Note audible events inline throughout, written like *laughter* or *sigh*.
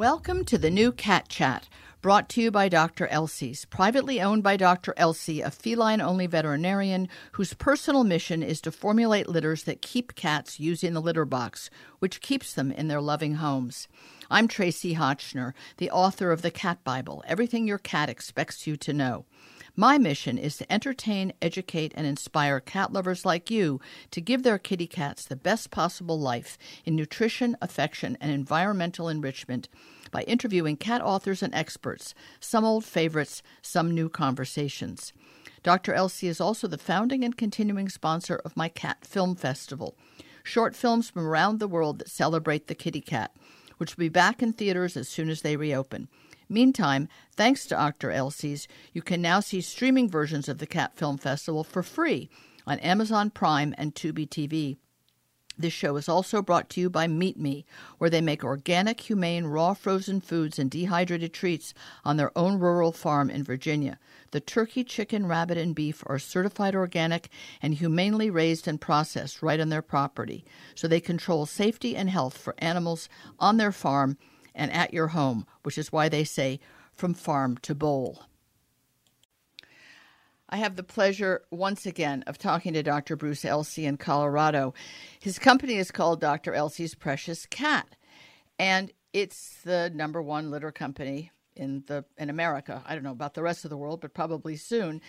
Welcome to the new Cat Chat, brought to you by Dr. Elsey's, privately owned by Dr. Elsey, a feline only veterinarian whose personal mission is to formulate litters that keep cats using the litter box, which keeps them in their loving homes. I'm Tracie Hotchner, the author of the Cat Bible Everything Your Cat Expects You to Know. My mission is to entertain, educate, and inspire cat lovers like you to give their kitty cats the best possible life in nutrition, affection, and environmental enrichment by interviewing cat authors and experts, some old favorites, some new conversations. Dr. Elsey is also the founding and continuing sponsor of my Cat Film Festival, short films from around the world that celebrate the kitty cat, which will be back in theaters as soon as they reopen. Meantime, thanks to Dr. Elsey's, you can now see streaming versions of the Cat Film Festival for free on Amazon Prime and Tubi TV. This show is also brought to you by Meet Me, where they make organic, humane, raw frozen foods and dehydrated treats on their own rural farm in Virginia. The turkey, chicken, rabbit, and beef are certified organic and humanely raised and processed right on their property, so they control safety and health for animals on their farm and at your home, which is why they say from farm to bowl. I have the pleasure once again of talking to Dr. Bruce Elsey in Colorado. His company is called Dr. Elsey's Precious Cat, and it's the number one litter company in the in America. I don't know about the rest of the world, but probably soon.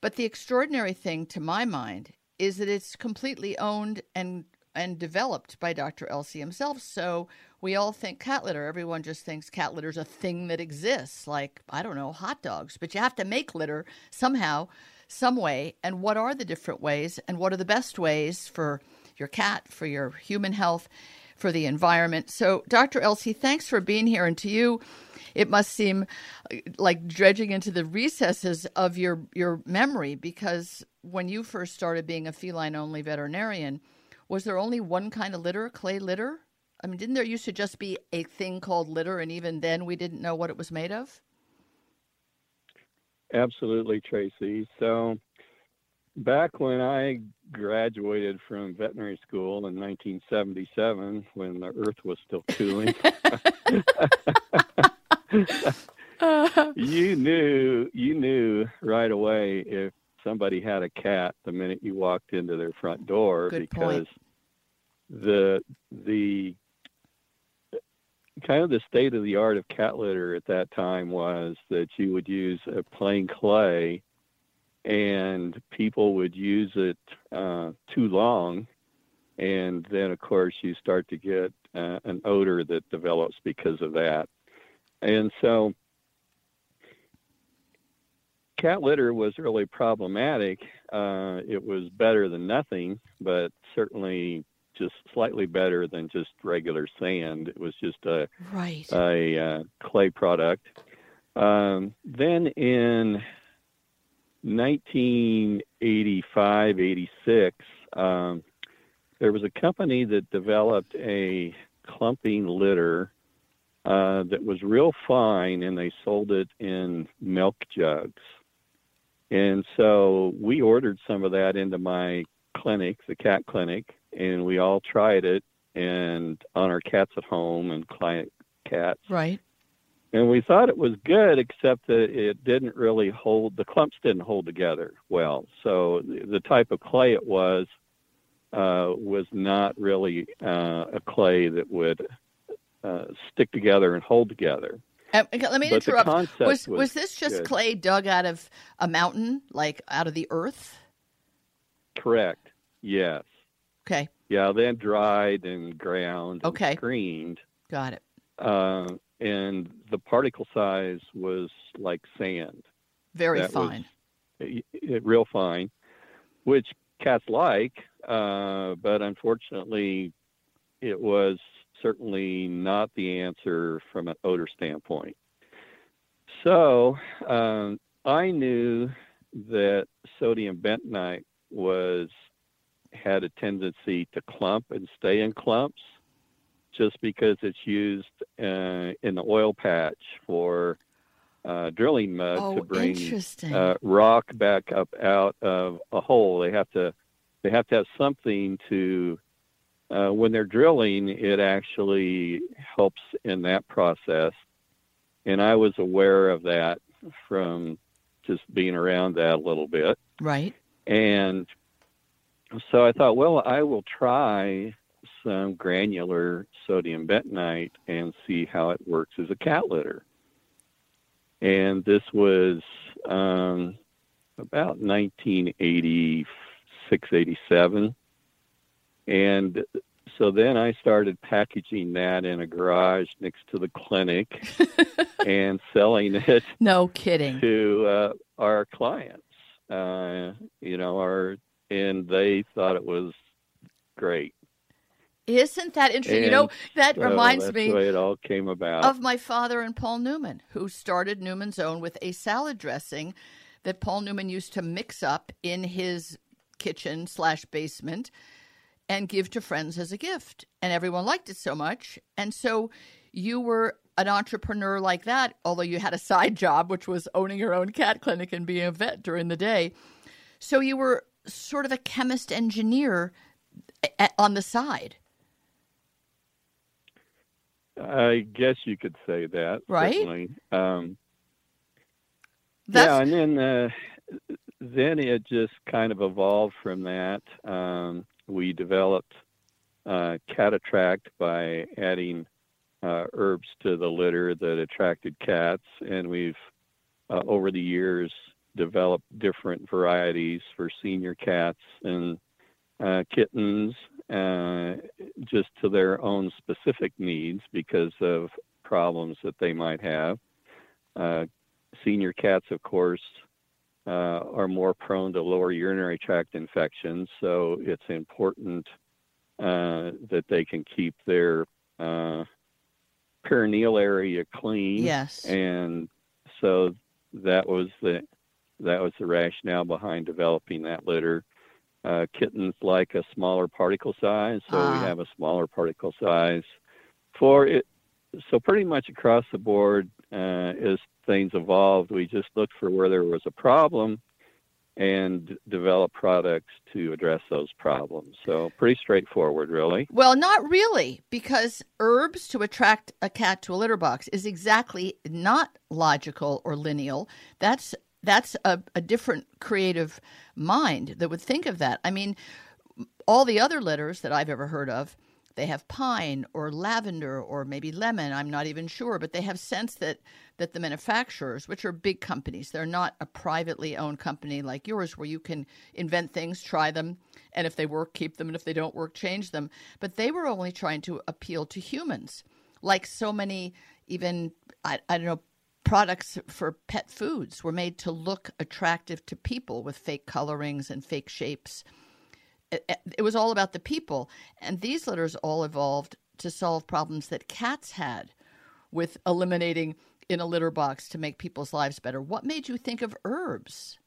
But the extraordinary thing to my mind is that it's completely owned and and developed by Dr. Elsey himself. So we all think cat litter. Everyone just thinks cat litter is a thing that exists, like, I don't know, hot dogs. But you have to make litter somehow, some way. And what are the different ways? And what are the best ways for your cat, for your human health, for the environment? So, Dr. Elsey, thanks for being here. And to you, it must seem uh, like dredging into the recesses of your, your memory because when you first started being a feline only veterinarian, was there only one kind of litter, clay litter? I mean, didn't there used to just be a thing called litter, and even then we didn't know what it was made of? Absolutely, Tracie. So, back when I graduated from veterinary school in 1977, when the Earth was still cooling, you knew you knew right away if somebody had a cat the minute you walked into their front door Good because point. the the kind of the state of the art of cat litter at that time was that you would use a plain clay and people would use it uh, too long. And then of course you start to get uh, an odor that develops because of that. And so cat litter was really problematic. Uh, it was better than nothing but certainly just slightly better than just regular sand. It was just a right. a uh, clay product. Um, then in 1985, 86, um, there was a company that developed a clumping litter uh, that was real fine, and they sold it in milk jugs. And so we ordered some of that into my clinic, the cat clinic, and we all tried it and on our cats at home and client cats. Right. And we thought it was good, except that it didn't really hold, the clumps didn't hold together well. So the, type of clay it was, uh, was not really uh, a clay that would uh, stick together and hold together. Uh, let me But interrupt. Was, was was this just good. clay dug out of a mountain, like out of the earth? Correct. Yes. Okay, Yeah, then dried and ground and Okay. screened. got it. Uh, and the particle size was like sand. Very That was- fine. it, it- real fine, which cats like, uh, but unfortunately, it was certainly not the answer from an odor standpoint. So um, I knew that sodium bentonite was had a tendency to clump and stay in clumps just because it's used uh, in the oil patch for uh, drilling mud oh, to bring uh, rock back up out of a hole. They have to they have to have something to uh, when they're drilling, it actually helps in that process. And I was aware of that from just being around that a little bit. Right. And so I thought, well, I will try some granular sodium bentonite and see how it works as a cat litter. And this was um, about 1986, 87. And so then I started packaging that in a garage next to the clinic *laughs* and selling it. No kidding. To uh, our clients, uh, you know, our and they thought it was great. Isn't that interesting? And you know, that so reminds that's me the way it all came about. of my father and Paul Newman, who started Newman's Own with a salad dressing that Paul Newman used to mix up in his kitchen slash basement and give to friends as a gift. And everyone liked it so much. And so you were an entrepreneur like that, although you had a side job, which was owning your own cat clinic and being a vet during the day. So you were sort of a chemist engineer on the side. I guess you could say that. Right. Um, yeah, and then uh, then it just kind of evolved from that. Um, we developed uh, cat attract by adding uh, herbs to the litter that attracted cats, and we've uh, over the years developed different varieties for senior cats and uh, kittens, uh, just to their own specific needs because of problems that they might have. Uh, senior cats, of course, uh, are more prone to lower urinary tract infections, so it's important uh, that they can keep their uh, perineal area clean. Yes. And so that was the that was the rationale behind developing that litter. Uh, kittens like a smaller particle size, so Ah. we have a smaller particle size for it. So pretty much across the board, uh, as things evolved, we just looked for where there was a problem and developed products to address those problems. So pretty straightforward, really. Well, not really, because herbs to attract a cat to a litter box is exactly not logical or lineal. That's that's a, a different creative mind that would think of that. I mean, all the other litters that I've ever heard of, they have pine or lavender or maybe lemon. I'm not even sure, but they have scents that that the manufacturers, which are big companies, they're not a privately owned company like yours, where you can invent things, try them, and if they work, keep them, and if they don't work, change them. But they were only trying to appeal to humans, like so many even I, I don't know products for pet foods were made to look attractive to people with fake colorings and fake shapes. It, it was all about the people. And these litters all evolved to solve problems that cats had with eliminating in a litter box to make people's lives better. What made you think of herbs?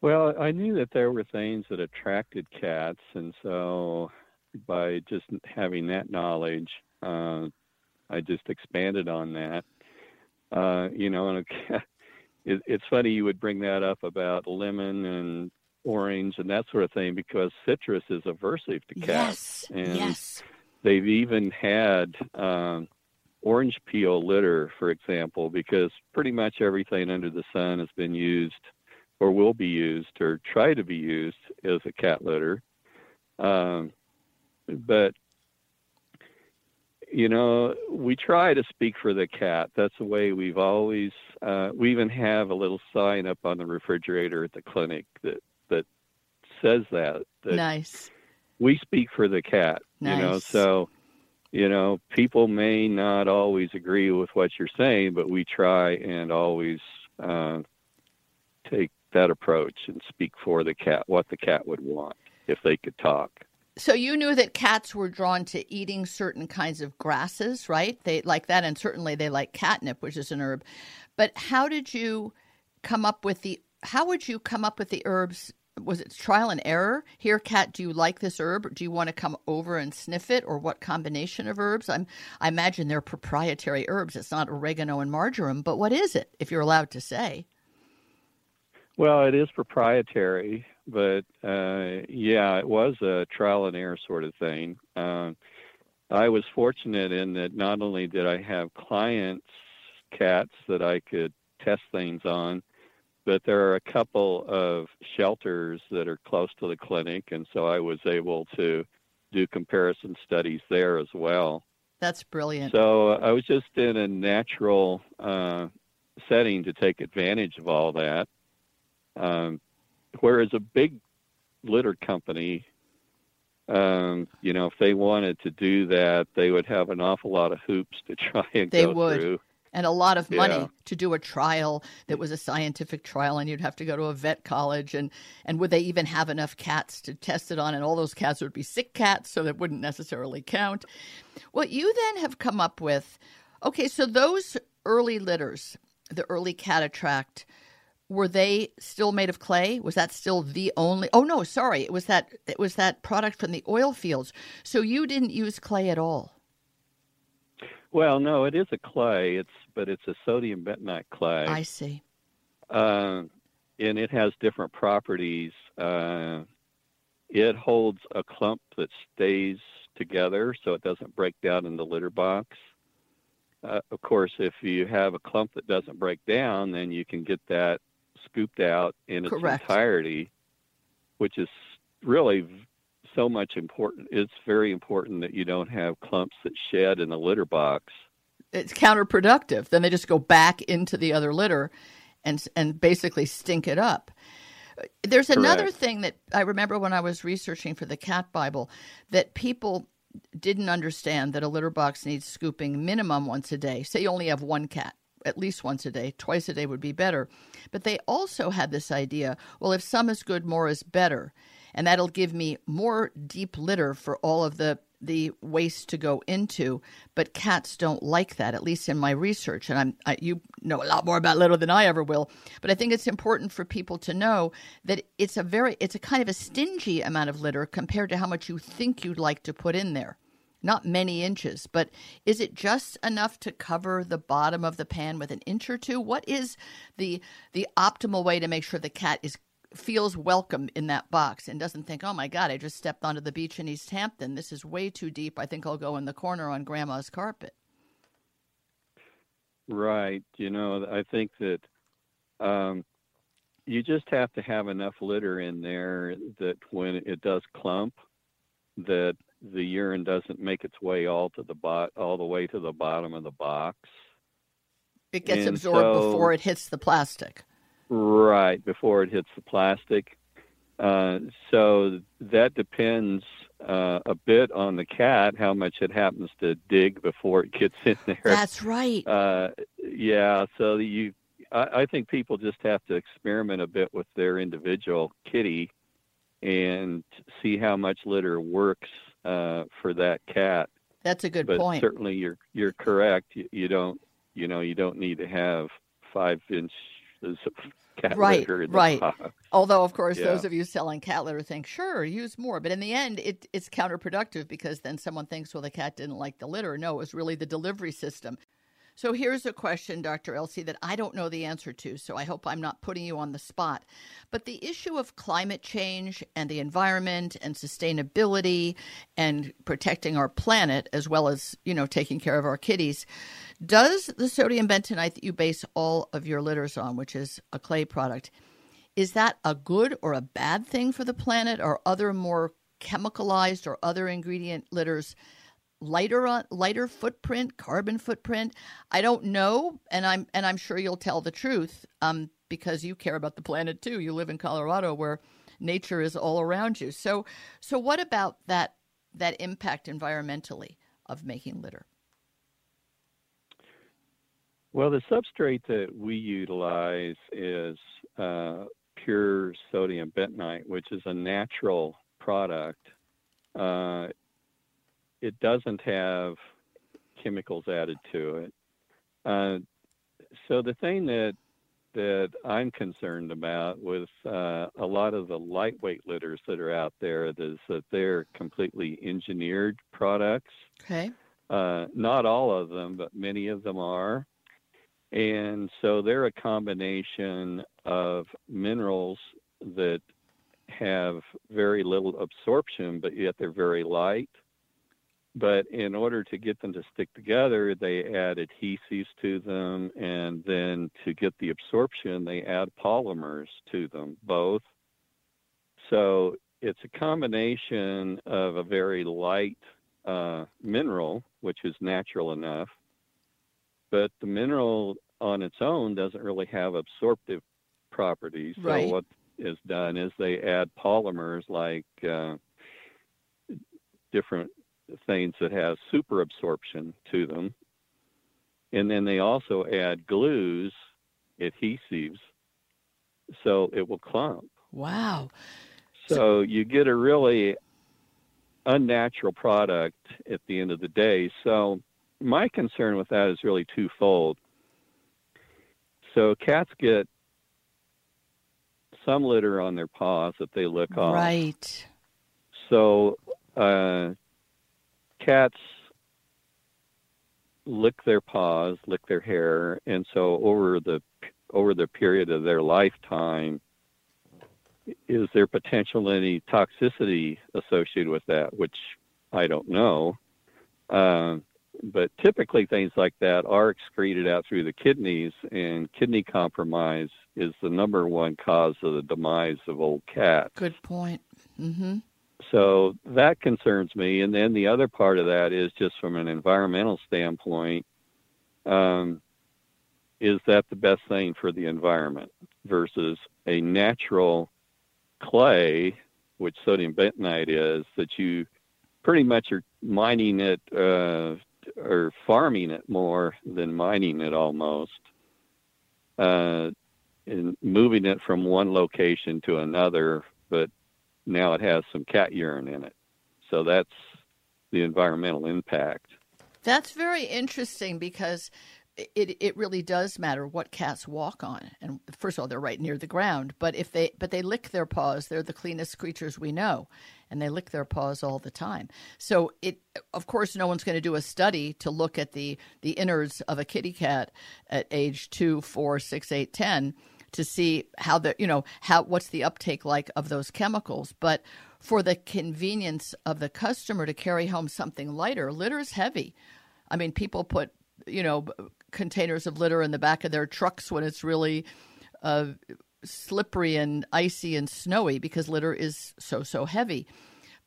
Well, I knew that there were things that attracted cats, and so by just having that knowledge, uh, I just expanded on that. Uh, you know, and *laughs* it, it's funny you would bring that up about lemon and orange and that sort of thing because citrus is aversive to cats, yes, and yes. they've even had um, orange peel litter, for example, because pretty much everything under the sun has been used or will be used or try to be used as a cat litter. Um, but you know, we try to speak for the cat. That's the way we've always. Uh, we even have a little sign up on the refrigerator at the clinic that that says that. that nice. We speak for the cat. Nice. You know, so you know, people may not always agree with what you're saying, but we try and always uh, take that approach and speak for the cat, what the cat would want if they could talk. So you knew that cats were drawn to eating certain kinds of grasses, right? They like that, and certainly they like catnip, which is an herb. But how did you come up with the? How would you come up with the herbs? Was it trial and error? Here, cat, do you like this herb? Do you want to come over and sniff it, or what combination of herbs? I'm, I imagine they're proprietary herbs. It's not oregano and marjoram, but what is it, if you're allowed to say? Well, it is proprietary, but uh, yeah, it was a trial and error sort of thing. Uh, I was fortunate in that not only did I have clients' cats that I could test things on, but there are a couple of shelters that are close to the clinic, and so I was able to do comparison studies there as well. That's brilliant. So I was just in a natural uh, setting to take advantage of all that. Um, whereas a big litter company, um, you know, if they wanted to do that, they would have an awful lot of hoops to *laughs* try and they go would. through and a lot of money Yeah. to do a trial that was a scientific trial and you'd have to go to a vet college and and would they even have enough cats to test it on and all those cats would be sick cats so that wouldn't necessarily count what you then have come up with okay so those early litters the early cat attract were they still made of clay was that still the only oh no sorry it was that it was that product from the oil fields so you didn't use clay at all Well, no, it is a clay. It's but it's a sodium bentonite clay, i see uh, and it has different properties. Uh, it holds a clump that stays together, so it doesn't break down in the litter box. Uh, of course, if you have a clump that doesn't break down, then you can get that scooped out in its Correct. entirety, which is really so much important. It's very important that you don't have clumps that shed in the litter box. it's counterproductive. Then they just go back into the other litter and and basically stink it up. There's another Correct. thing that I remember when I was researching for the cat bible that people didn't understand that a litter box needs scooping minimum once a day. Say you only have one cat, at least once a day, twice a day would be better. But they also had this idea, well if some is good, more is better. And that'll give me more deep litter for all of the the waste to go into, but cats don't like that. At least in my research, and I'm I, you know a lot more about litter than I ever will. But I think it's important for people to know that it's a very it's a kind of a stingy amount of litter compared to how much you think you'd like to put in there. Not many inches, but is it just enough to cover the bottom of the pan with an inch or two? What is the the optimal way to make sure the cat is feels welcome in that box and doesn't think, "Oh my god, I just stepped onto the beach in East Hampton. This is way too deep. I think I'll go in the corner on grandma's carpet." Right. You know, I think that um, you just have to have enough litter in there that when it does clump, that the urine doesn't make its way all to the bot all the way to the bottom of the box. It gets And absorbed so- before it hits the plastic. Right before it hits the plastic. Uh, so that depends uh, a bit on the cat how much it happens to dig before it gets in there. That's right. *laughs* Uh, yeah, so you, I, I think people just have to experiment a bit with their individual kitty and see how much litter works uh, for that cat. That's a good but point. certainly, you're you're correct. You, you don't, you know, you don't need to have five inches of cat Right, litter right. box. Although, of course, Yeah. those of you selling cat litter think, sure, use more. But in the end, it, it's counterproductive because then someone thinks, well, the cat didn't like the litter. No, it was really the delivery system. So here's a question, Dr. Elsey, that I don't know the answer to. So I hope I'm not putting you on the spot. But the issue of climate change and the environment and sustainability and protecting our planet, as well as, you know, taking care of our kitties, does the sodium bentonite that you base all of your litters on, which is a clay product, is that a good or a bad thing for the planet? Or other more chemicalized or other ingredient litters lighter on lighter footprint, carbon footprint? I don't know, and I'm and I'm sure you'll tell the truth, um, because you care about the planet too. You live in Colorado where nature is all around you. So so what about that that impact environmentally of making litter? Well, the substrate that we utilize is uh, pure sodium bentonite, which is a natural product. Uh, it doesn't have chemicals added to it. Uh, so the thing that that I'm concerned about with uh, a lot of the lightweight litters that are out there is that they're completely engineered products. Okay. Uh, not all of them, but many of them are. And so they're a combination of minerals that have very little absorption, but yet they're very light. But in order to get them to stick together, they add adhesives to them, and then to get the absorption, they add polymers to them, both. So it's a combination of a very light uh, mineral, which is natural enough, but the mineral on its own doesn't really have absorptive properties. Right. So what is done is they add polymers like uh, different things that have super absorption to them. And then they also add glues, adhesives, so it will clump. Wow. So you get a really unnatural product at the end of the day. So my concern with that is really twofold. So cats get some litter on their paws that they lick off. Right. So uh, cats lick their paws, lick their hair, and so over the over the period of their lifetime, is there potential any toxicity associated with that? Which I don't know. Um, but typically, things like that are excreted out through the kidneys, and kidney compromise is the number one cause of the demise of old cats. Good point. Mm-hmm. So that concerns me. And then the other part of that is just from an environmental standpoint um, is that the best thing for the environment versus a natural clay, which sodium bentonite is, that you pretty much are mining it uh, or farming it more than mining it almost. Uh, and moving it from one location to another, but now it has some cat urine in it. So that's the environmental impact. That's very interesting because it it really does matter what cats walk on. And first of all, they're right near the ground, but if they but they lick their paws, they're the cleanest creatures we know, and they lick their paws all the time. So it of course no one's going to do a study to look at the the innards of a kitty cat at age two, four, six, eight, ten to see how the you know how what's the uptake like of those chemicals. But for the convenience of the customer to carry home something lighter litter is heavy. I mean people put you know containers of litter in the back of their trucks when it's really uh, slippery and icy and snowy because litter is so so heavy.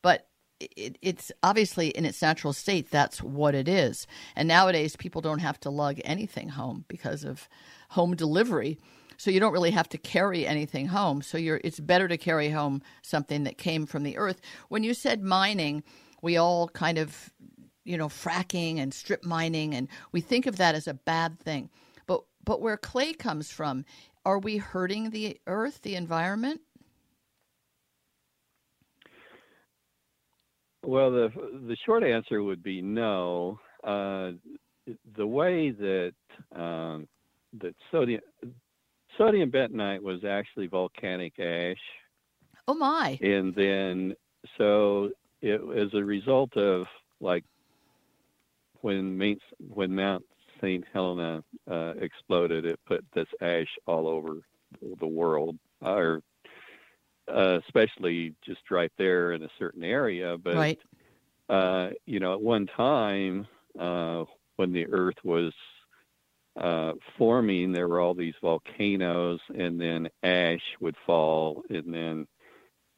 But it, it's obviously in its natural state that's what it is. And nowadays people don't have to lug anything home because of home delivery so you don't really have to carry anything home. So you're it's better to carry home something that came from the earth. When you said mining, we all kind of you know fracking and strip mining and we think of that as a bad thing. But but where clay comes from, are we hurting the earth, the environment? Well, the the short answer would be no. Uh, the way that um, that sodium Sodium bentonite was actually volcanic ash. Oh my! And then, so it as a result of like when when Mount St. Helena uh, exploded, it put this ash all over the world, or uh, especially just right there in a certain area. But right. uh, you know, at one time uh, when the Earth was uh, forming, there were all these volcanoes, and then ash would fall, and then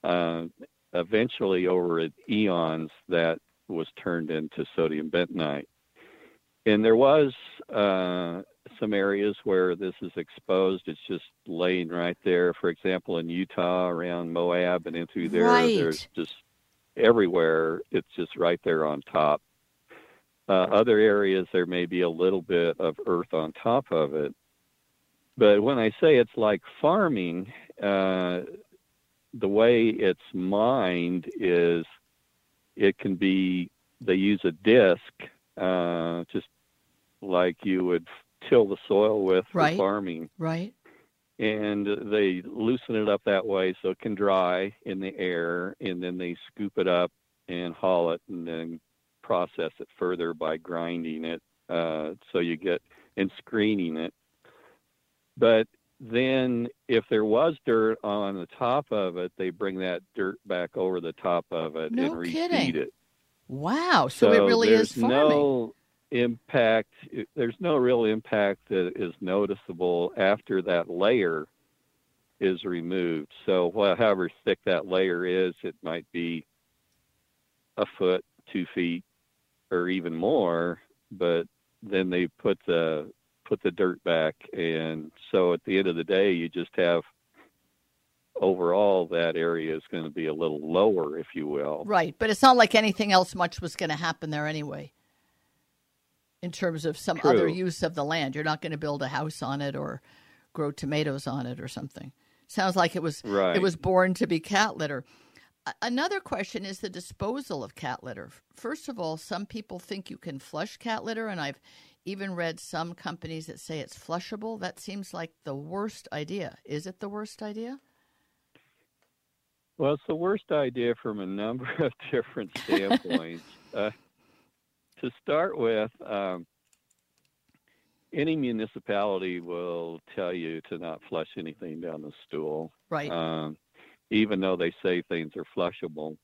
uh, eventually, over eons, that was turned into sodium bentonite. And there was uh, some areas where this is exposed. It's just laying right there. For example, in Utah, around Moab, and into there, right. there's just everywhere. It's just right there on top. Uh, other areas, there may be a little bit of earth on top of it. But when I say it's like farming, uh, the way it's mined is it can be, they use a disc, uh, just like you would till the soil with right. for farming. Right. And they loosen it up that way so it can dry in the air, and then they scoop it up and haul it and then process it further by grinding it uh, so you get and screening it. But then if there was dirt on the top of it, they bring that dirt back over the top of it No and reseed kidding. it. Wow. So, it really is farming. no impact. There's no real impact that is noticeable after that layer is removed. So, wha- however thick that layer is, it might be a foot, two feet, or even more. But then they put the put the dirt back, and so at the end of the day, you just have overall that area is going to be a little lower, if you will. Right, but it's not like anything else much was going to happen there anyway. In terms of some other use of the land, you're not going to build a house on it or grow tomatoes on it or something. Sounds like it was Right. it was born to be cat litter. Another question is the disposal of cat litter. First of all, some people think you can flush cat litter, and I've even read some companies that say it's flushable. That seems like the worst idea. Is it the worst idea? Well, it's the worst idea from a number *laughs* of different standpoints. *laughs* uh, to start with, um, any municipality will tell you to not flush anything down the stool, Right. um, even though they say things are flushable.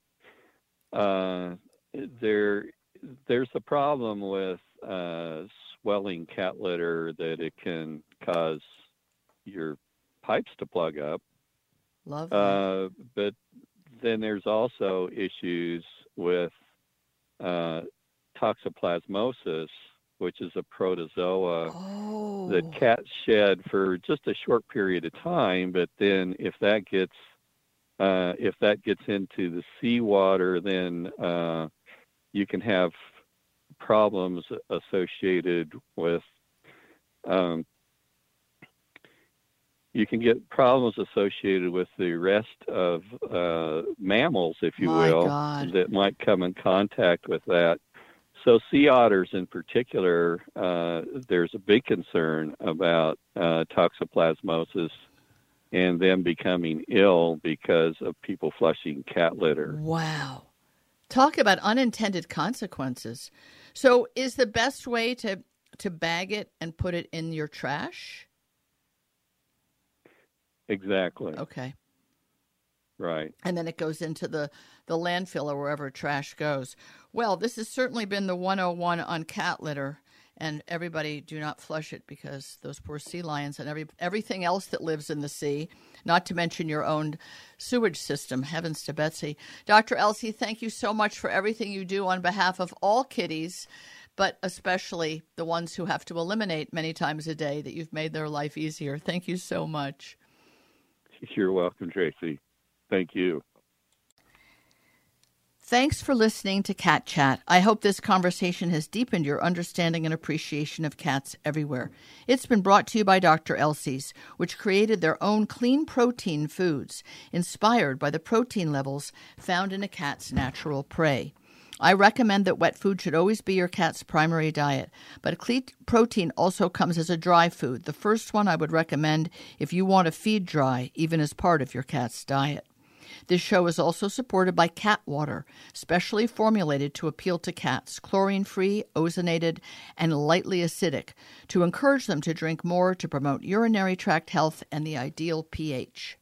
Uh, there, there's a problem with uh, swelling cat litter that it can cause your pipes to plug up. Love. Uh, but then there's also issues with uh, toxoplasmosis, which is a protozoa oh. that cats shed for just a short period of time. But then if that gets uh, if that gets into the seawater, then uh, you can have problems associated with um, you can get problems associated with the rest of uh, mammals, if you My will, God. that might come in contact with that. So, sea otters in particular, uh, there's a big concern about uh, toxoplasmosis and then becoming ill because of people flushing cat litter. Wow. Talk about unintended consequences. So is the best way to to bag it and put it in your trash? Exactly. Okay. Right. And then it goes into the the landfill or wherever trash goes. Well, this has certainly been the 101 on cat litter and everybody do not flush it because those poor sea lions and every everything else that lives in the sea, not to mention your own sewage system. Heavens to Betsy. Dr. Elsey, thank you so much for everything you do on behalf of all kitties, but especially the ones who have to eliminate many times a day that you've made their life easier. Thank you so much. You're welcome, Tracie. Thank you. Thanks for listening to Cat Chat. I hope this conversation has deepened your understanding and appreciation of cats everywhere. It's been brought to you by Dr. Elsey's, which created their own clean protein foods inspired by the protein levels found in a cat's natural prey. I recommend that wet food should always be your cat's primary diet, but protein also comes as a dry food, the first one I would recommend if you want to feed dry, even as part of your cat's diet. This show is also supported by Cat Water, specially formulated to appeal to cats, chlorine free, ozonated, and lightly acidic, to encourage them to drink more to promote urinary tract health and the ideal pH.